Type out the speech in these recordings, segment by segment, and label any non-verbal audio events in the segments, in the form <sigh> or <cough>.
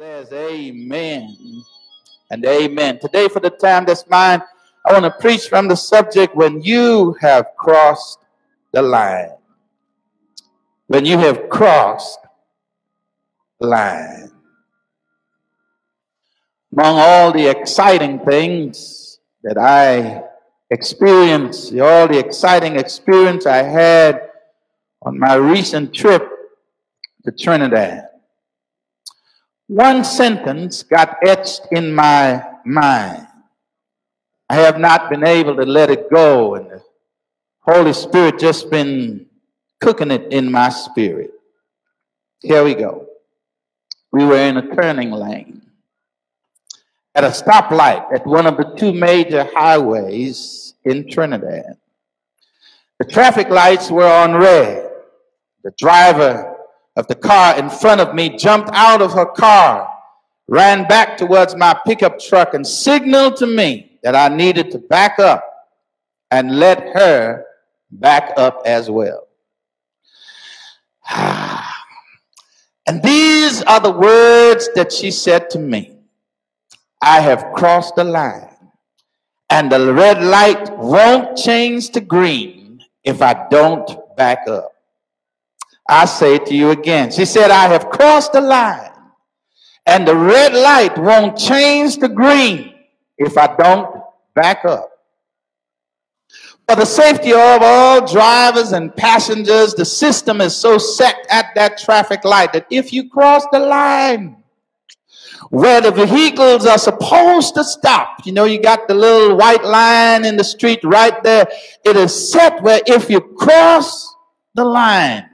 says amen and amen. Today, for the time that's mine, I want to preach from the subject when you have crossed the line. When you have crossed the line. Among all the exciting things that I experienced, all the exciting experience I had on my recent trip to Trinidad one sentence got etched in my mind. I have not been able to let it go, and the Holy Spirit just been cooking it in my spirit. Here we go. We were in a turning lane at a stoplight at one of the two major highways in Trinidad. The traffic lights were on red. The driver of the car in front of me jumped out of her car, ran back towards my pickup truck, and signaled to me that I needed to back up and let her back up as well. <sighs> And these are the words that she said to me I have crossed the line, and the red light won't change to green if I don't back up. I say to you again. She said, I have crossed the line, and the red light won't change to green if I don't back up. For the safety of all drivers and passengers, the system is so set at that traffic light that if you cross the line, where the vehicles are supposed to stop. You know, you got the little white line in the street right there. It is set where if you cross the line,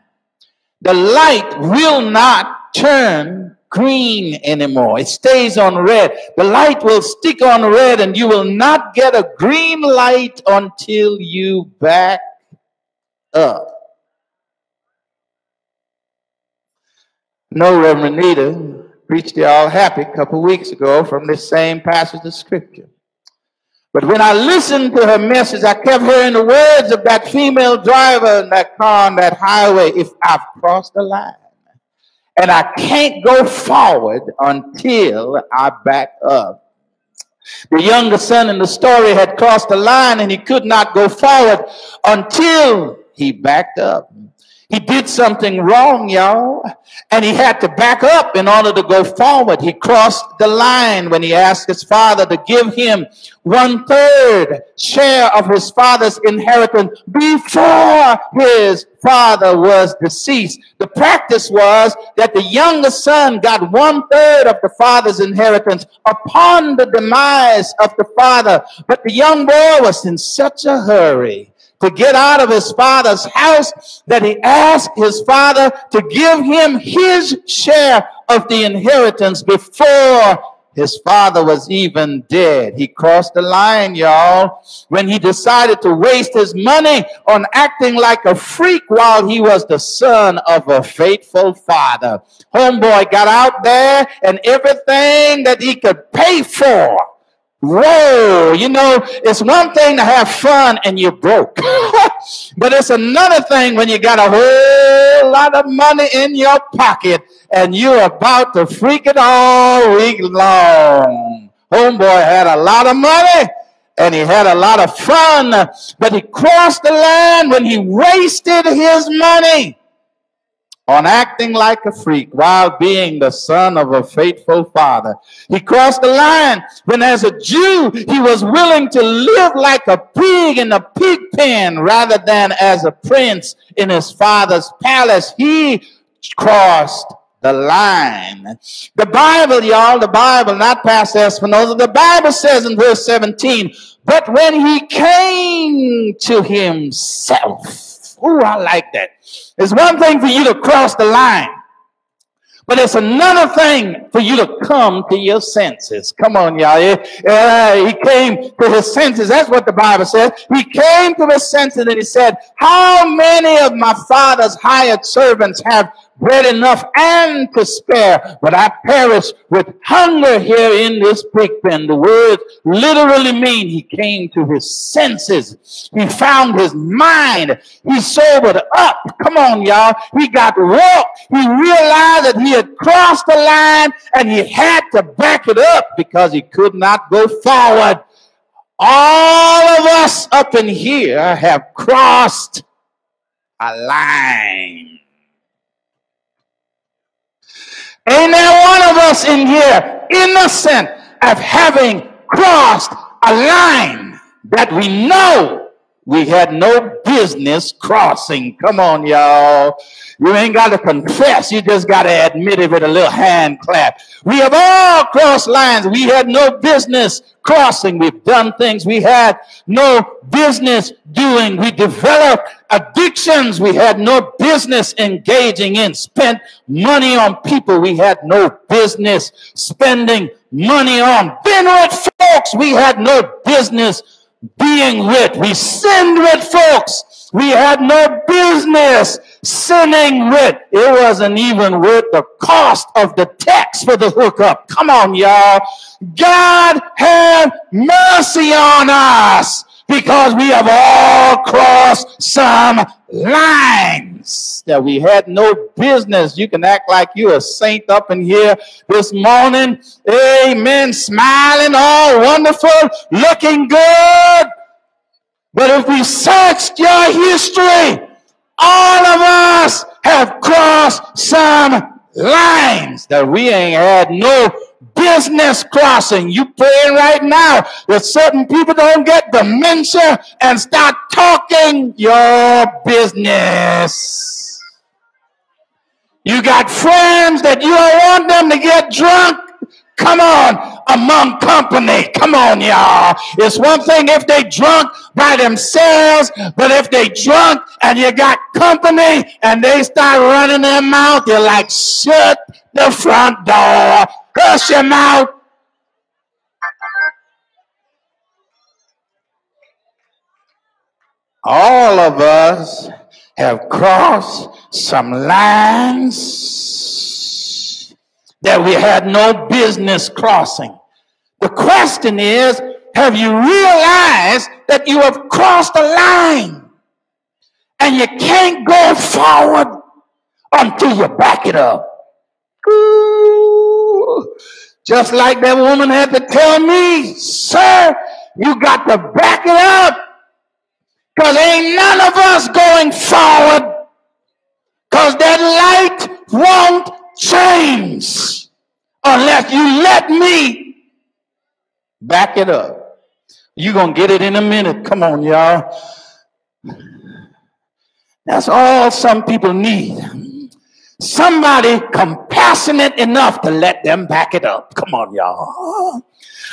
the light will not turn green anymore. It stays on red. The light will stick on red and you will not get a green light until you back up. No, Reverend Nita preached y'all happy a couple weeks ago from this same passage of scripture. But when I listened to her message, I kept hearing the words of that female driver in that car on that highway. If I've crossed the line and I can't go forward until I back up. The younger son in the story had crossed the line and he could not go forward until he backed up. He did something wrong, y'all, and he had to back up in order to go forward. He crossed the line when he asked his father to give him one third share of his father's inheritance before his father was deceased. The practice was that the younger son got one third of the father's inheritance upon the demise of the father, but the young boy was in such a hurry to get out of his father's house that he asked his father to give him his share of the inheritance before his father was even dead. He crossed the line, y'all, when he decided to waste his money on acting like a freak while he was the son of a faithful father. Homeboy got out there and everything that he could pay for Whoa, you know, it's one thing to have fun and you're broke, <laughs> but it's another thing when you got a whole lot of money in your pocket and you're about to freak it all week long. Homeboy had a lot of money and he had a lot of fun, but he crossed the line when he wasted his money on acting like a freak while being the son of a faithful father. He crossed the line when, as a Jew, he was willing to live like a pig in a pig pen rather than as a prince in his father's palace. He crossed the line. The Bible, y'all, the Bible, not Pastor Espinosa, the Bible says in verse 17, but when he came to himself, Ooh, I like that. It's one thing for you to cross the line, but it's another thing for you to come to your senses. Come on, y'all. Uh, he came to his senses. That's what the Bible says. He came to his senses and he said, How many of my father's hired servants have bread enough and to spare, but I perish with hunger here in this pig pen. The words literally mean he came to his senses. He found his mind. He sobered up. Come on, y'all. He got woke. He realized that he had crossed the line and he had to back it up because he could not go forward. All of us up in here have crossed a line. Ain't there one of us in here innocent of having crossed a line that we know we had no business crossing? Come on, y'all. You ain't got to confess. You just got to admit it with a little hand clap. We have all crossed lines. We had no business crossing. We've done things we had no business doing. We developed addictions we had no business engaging in. Spent money on people we had no business spending money on. Been with folks we had no business being with. We sinned with folks we had no business sinning with. It wasn't even worth the cost of the text for the hookup. Come on, y'all. God have mercy on us because we have all crossed some lines that we had no business. You can act like you're a saint up in here this morning. Amen. Smiling, all wonderful, looking good. But if we searched your history, all of us have crossed some lines that we ain't had no business crossing. You praying right now that certain people don't get dementia and start talking your business. You got friends that you don't want them to get drunk. Come on, among company. Come on, y'all. It's one thing if they drunk by themselves, but if they drunk and you got company and they start running their mouth, you're like, shut the front door, hush your mouth. All of us have crossed some lines that we had no business crossing. The question is, have you realized that you have crossed a line and you can't go forward until you back it up? Just like that woman had to tell me, sir, you got to back it up. Because ain't none of us going forward. Because that light won't change unless you let me back it up. You're going to get it in a minute. Come on, y'all. That's all some people need. Somebody compassionate enough to let them back it up. Come on, y'all.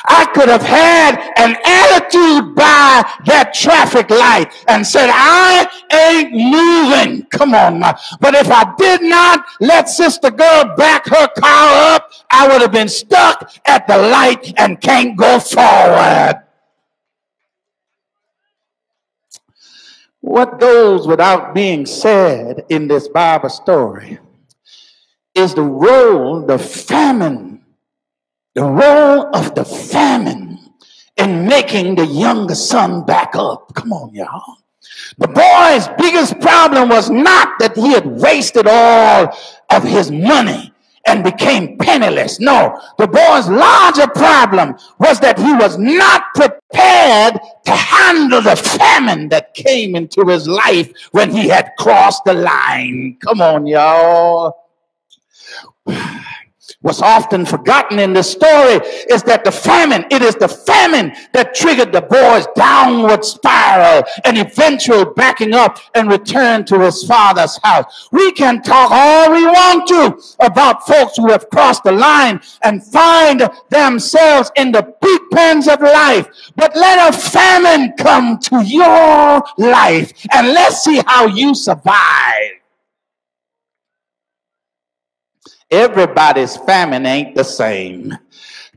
I could have had an attitude by that traffic light and said, I ain't moving. Come on now. But if I did not let sister girl back her car up, I would have been stuck at the light and can't go forward. What goes without being said in this Bible story is the role the famine, the role of the famine in making the younger son back up. Come on, y'all. The boy's biggest problem was not that he had wasted all of his money and became penniless. No, the boy's larger problem was that he was not prepared to handle the famine that came into his life when he had crossed the line. Come on, y'all. <sighs> What's often forgotten in this story is that the famine, it is the famine that triggered the boy's downward spiral and eventual backing up and return to his father's house. We can talk all we want to about folks who have crossed the line and find themselves in the pig pens of life. But let a famine come to your life and let's see how you survive. Everybody's famine ain't the same.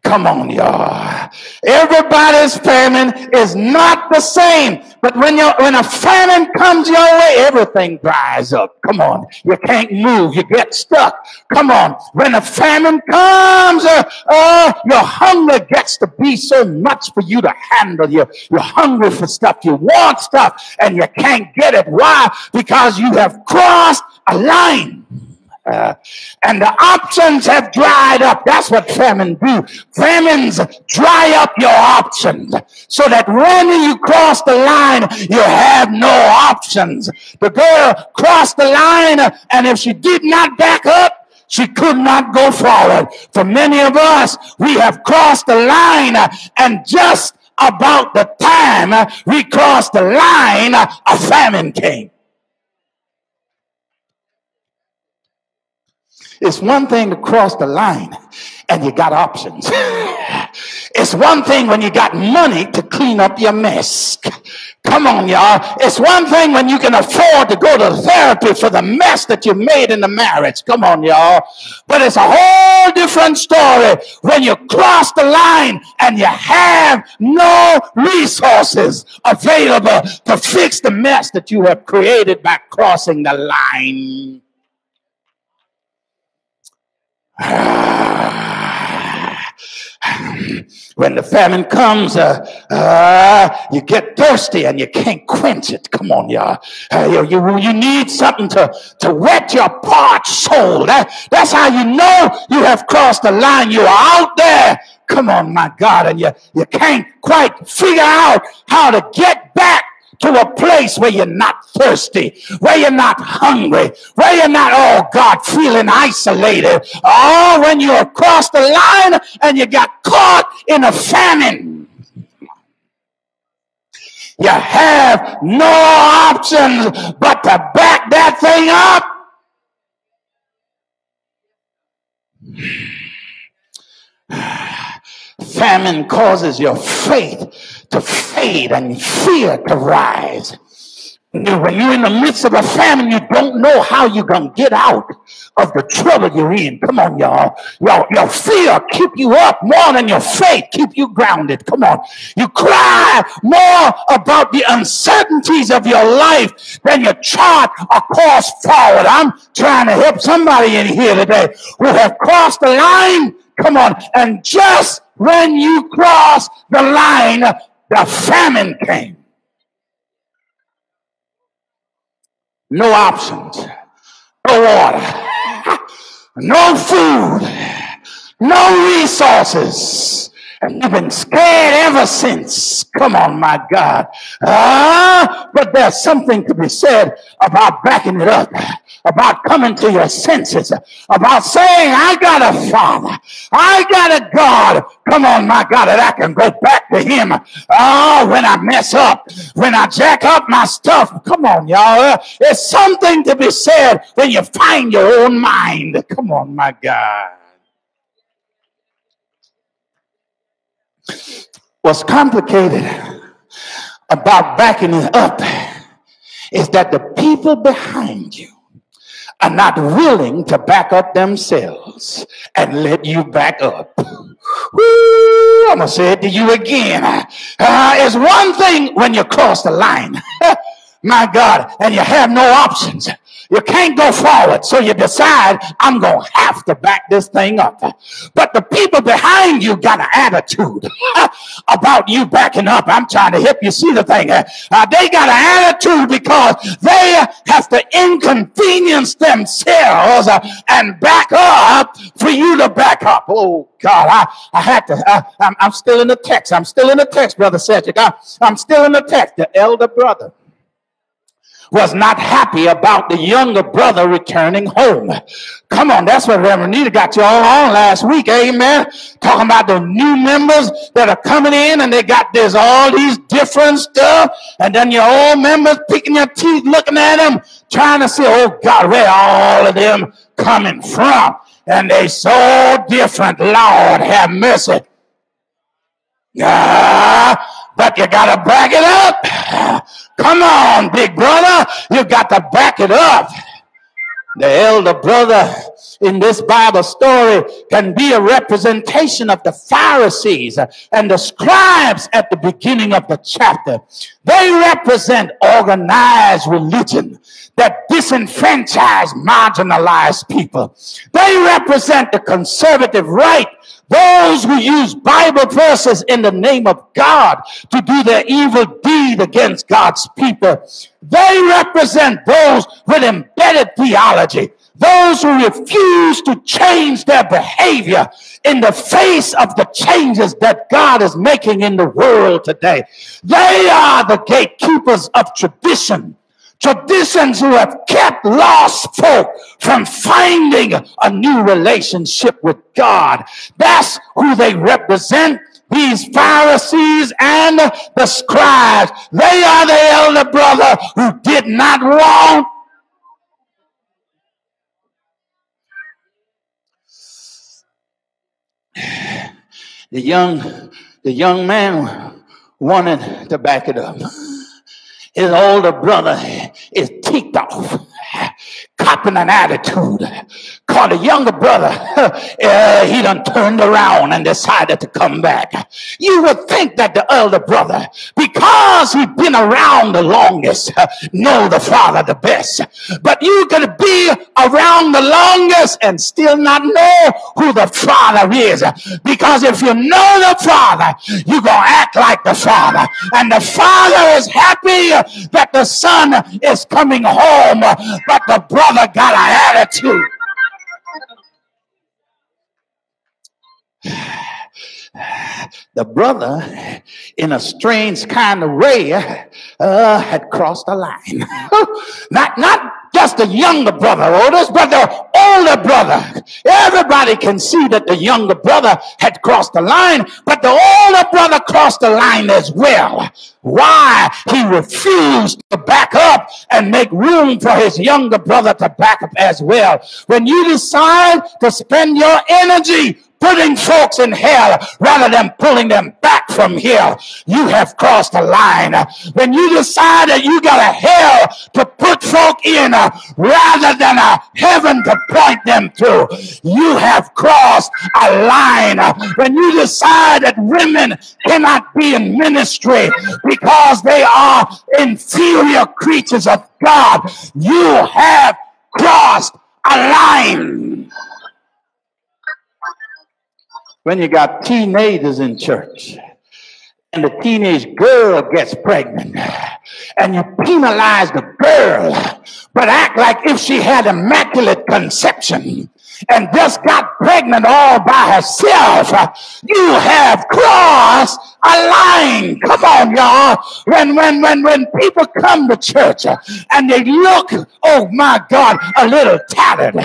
Come on, y'all. Everybody's famine is not the same. But when you when a famine comes your way, everything dries up. Come on. You can't move. You get stuck. Come on. When a famine comes, uh, uh, your hunger gets to be so much for you to handle. You, you're hungry for stuff. You want stuff and you can't get it. Why? Because you have crossed a line. Uh, and the options have dried up. That's what famine do. Famines dry up your options so that when you cross the line, you have no options. The girl crossed the line and if she did not back up, she could not go forward. For many of us, we have crossed the line and just about the time we crossed the line, a famine came. It's one thing to cross the line and you got options. <laughs> it's one thing when you got money to clean up your mess. Come on, y'all. It's one thing when you can afford to go to therapy for the mess that you made in the marriage. Come on, y'all. But it's a whole different story when you cross the line and you have no resources available to fix the mess that you have created by crossing the line. <sighs> when the famine comes, uh, uh, you get thirsty and you can't quench it. Come on, y'all. Uh, you, you, you need something to, to wet your parched soul. That, that's how you know you have crossed the line. You are out there. Come on, my God. And you, you can't quite figure out how to get back to a place where you're not thirsty, where you're not hungry, where you're not, oh God, feeling isolated. Oh, when you across the line and you got caught in a famine. You have no options but to back that thing up. Famine causes your faith to fade and fear to rise. When you're in the midst of a famine, you don't know how you're going to get out of the trouble you're in. Come on, y'all. Your, your fear keep you up more than your faith keep you grounded. Come on. You cry more about the uncertainties of your life than you chart a course forward. I'm trying to help somebody in here today who have crossed the line. Come on. And just when you cross the line, the famine came. No options, no water, <laughs> no food, no resources. And you've been scared ever since. Come on, my God. Ah, but there's something to be said about backing it up about coming to your senses, about saying, I got a father, I got a God. Come on, my God, that I can go back to him. Oh, when I mess up, when I jack up my stuff. Come on, y'all. There's something to be said when you find your own mind. Come on, my God. What's complicated about backing it up is that the people behind you are not willing to back up themselves and let you back up. Woo, I'm to say it to you again. Uh, it's one thing when you cross the line, <laughs> my God, and you have no options. You can't go forward. So you decide, I'm going to have to back this thing up. But the people behind you got an attitude <laughs> about you backing up. I'm trying to help you see the thing. Uh, they got an attitude because they have to inconvenience themselves uh, and back up for you to back up. Oh, God, I, I had to, uh, I'm, I'm still in the text. I'm still in the text, Brother Cedric. I, I'm still in the text. The elder brother was not happy about the younger brother returning home. Come on, that's what Reverend Nita got you all on last week, amen. Talking about the new members that are coming in and they got this all these different stuff, and then your old members picking your teeth, looking at them, trying to see, oh God, where all of them coming from? And they so different. Lord have mercy. Ah, but you got to back it up. Come on, big brother. You got to back it up. The elder brother in this Bible story can be a representation of the Pharisees and the scribes at the beginning of the chapter. They represent organized religion that disenfranchise marginalized people. They represent the conservative right those who use Bible verses in the name of God to do their evil deed against God's people, they represent those with embedded theology, those who refuse to change their behavior in the face of the changes that God is making in the world today. They are the gatekeepers of tradition traditions who have kept lost folk from finding a new relationship with God. That's who they represent. These Pharisees and the scribes, they are the elder brother who did not want <sighs> the young the young man wanted to back it up his older brother is ticked off, copping an attitude. Called a younger brother, uh, <laughs> he done turned around and decided to come back. You would think that the elder brother, because he been around the longest, uh, <laughs> know the father the best. But you could be around the longest and still not know who the father is. Because if you know the father, you're going to act like the father. And the father is happy that the son is coming home, but the brother got an attitude. The brother, in a strange kind of way, uh, had crossed the line. <laughs> not, not just the younger brother, oldest, but the older brother. Everybody can see that the younger brother had crossed the line, but the older brother crossed the line as well. Why? He refused to back up and make room for his younger brother to back up as well. When you decide to spend your energy putting folks in hell rather than pulling them back from here, you have crossed a line. When you decide that you got a hell to put folk in uh, rather than a heaven to point them to, you have crossed a line. When you decide that women cannot be in ministry because they are inferior creatures of God, you have crossed a line when you got teenagers in church and the teenage girl gets pregnant and you penalize the girl but act like if she had immaculate conception and just got pregnant all by herself, you have crossed a line. Come on, y'all. When when when when people come to church uh, and they look, oh my God, a little tattered,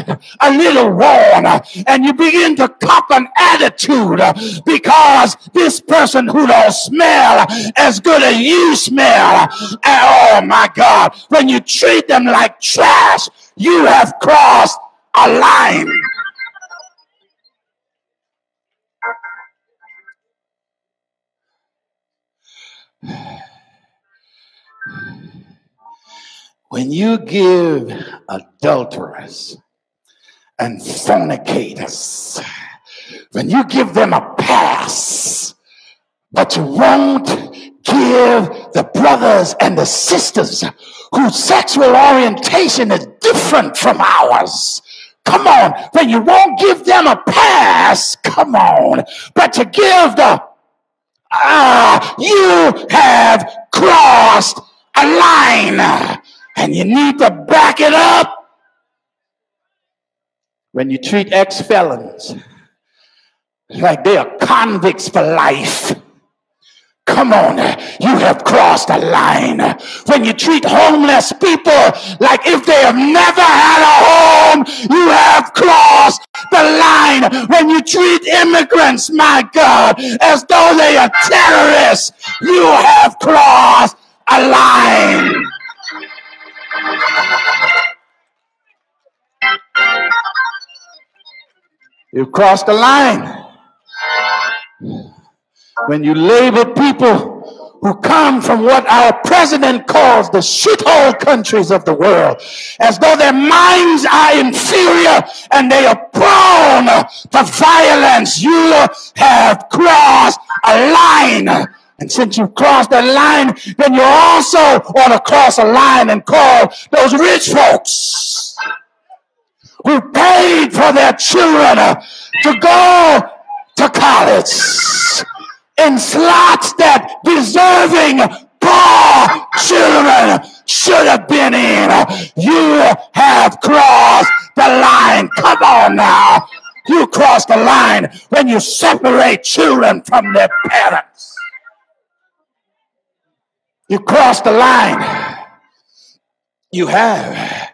a little worn, uh, and you begin to cop an attitude uh, because this person who don't smell as good as you smell. Oh my God, when you treat them like trash, you have crossed a line. When you give adulterers and fornicators, when you give them a pass, but you won't give the brothers and the sisters whose sexual orientation is different from ours. Come on, when you won't give them a pass, come on, but to give the ah, you have crossed a line. And you need to back it up. When you treat ex felons like they are convicts for life, Come on, you have crossed a line. When you treat homeless people like if they have never had a home, you have crossed the line. When you treat immigrants, my God, as though they are terrorists, you have crossed a line. You've crossed the line when you label people who come from what our president calls the shithole countries of the world, as though their minds are inferior and they are prone to violence. You have crossed a line. And since you've crossed that line, then you also ought to cross a line and call those rich folks who paid for their children to go to college in slots that deserving poor children should have been in. You have crossed the line. Come on now. You cross the line when you separate children from their parents. You cross the line. You have.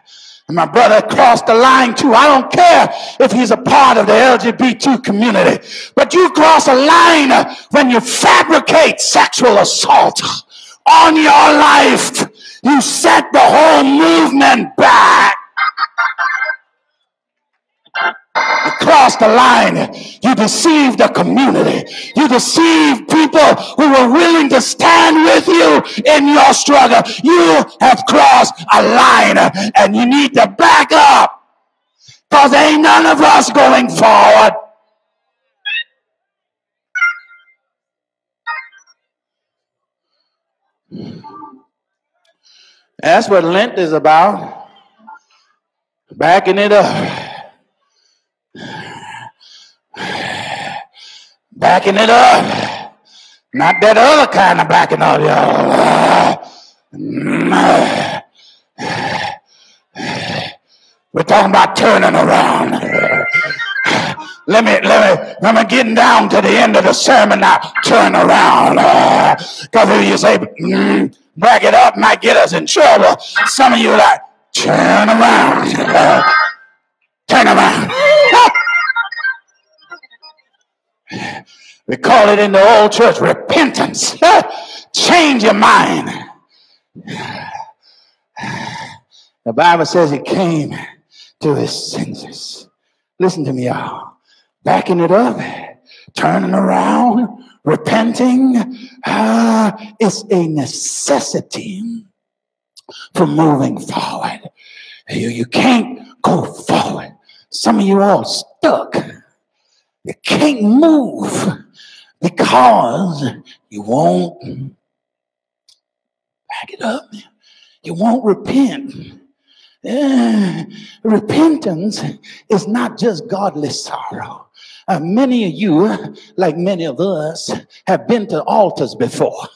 And my brother crossed the line too. I don't care if he's a part of the LGBT community, but you cross a line when you fabricate sexual assault on your life. You set the whole movement back. You crossed the line. You deceived the community. You deceived people who were willing to stand with you in your struggle. You have crossed a line and you need to back up because ain't none of us going forward. That's what Lent is about. Backing it up. Backing it up. Not that other kind of backing up, y'all. We're talking about turning around. Let me, let me, let me get down to the end of the sermon now. Turn around. Because if you say, mm, back it up, might get us in trouble. Some of you like, turn around. turn around. <laughs> We call it in the old church repentance. <laughs> Change your mind. The Bible says he came to his senses. Listen to me, y'all. Backing it up, turning around, repenting. Uh, it's a necessity for moving forward. You, you can't go forward. Some of you all stuck. You can't move because you won't back it up. You won't repent. Uh, repentance is not just godly sorrow. Uh, many of you, like many of us, have been to altars before.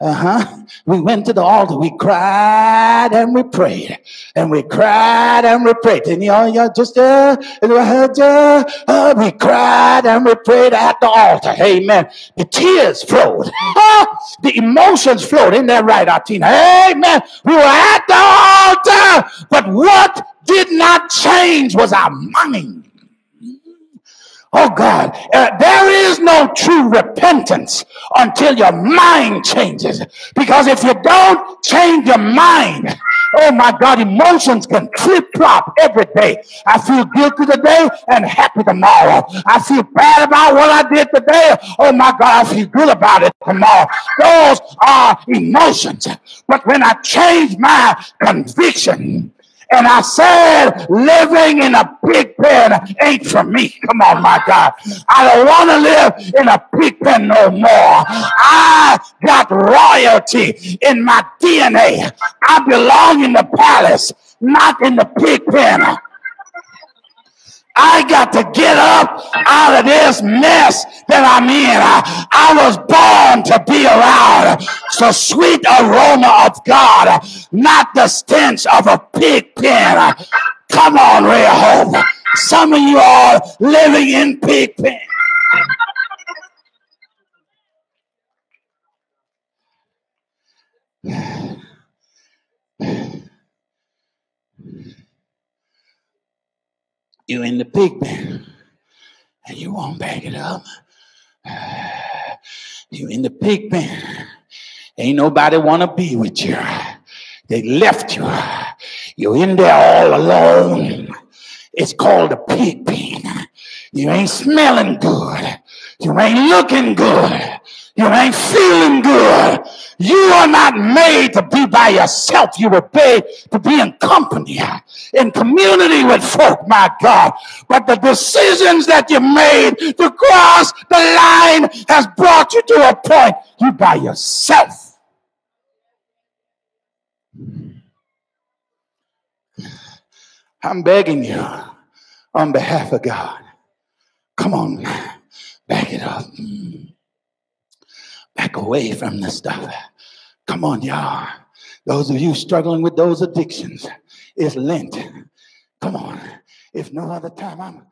Uh-huh. We went to the altar. We cried and we prayed. And we cried and we prayed. And y'all, y'all just, uh, uh, uh, we cried and we prayed at the altar. Amen. The tears flowed. <laughs> the emotions flowed. Isn't that right, Artina? Amen. We were at the altar. But what did not change was our mind. Oh God, uh, there is no true repentance until your mind changes. Because if you don't change your mind, oh my God, emotions can flip flop every day. I feel guilty today and happy tomorrow. I feel bad about what I did today. Oh my God, I feel good about it tomorrow. Those are emotions. But when I change my conviction, and I said, living in a pig pen ain't for me. Come on, my God. I don't want to live in a pig pen no more. I got royalty in my DNA. I belong in the palace, not in the pig pen. I got to get up out of this mess that I'm in. I, I was born to be around the sweet aroma of God, not the stench of a pig pen. Come on, Rehoboth. Some of you are living in pig pen. You in the pig pen and you won't back it up. <sighs> You're in the pig pen. Ain't nobody want to be with you. They left you. You're in there all alone. It's called a pig pen. You ain't smelling good. You ain't looking good. You ain't feeling good. You are not made to be by yourself. You were made to be in company, in community with folk, my God. But the decisions that you made to cross the line has brought you to a point you by yourself. I'm begging you on behalf of God. Come on, back it up. Mm. Back away from the stuff. Come on, y'all. Those of you struggling with those addictions, it's Lent. Come on. If no other time, I'm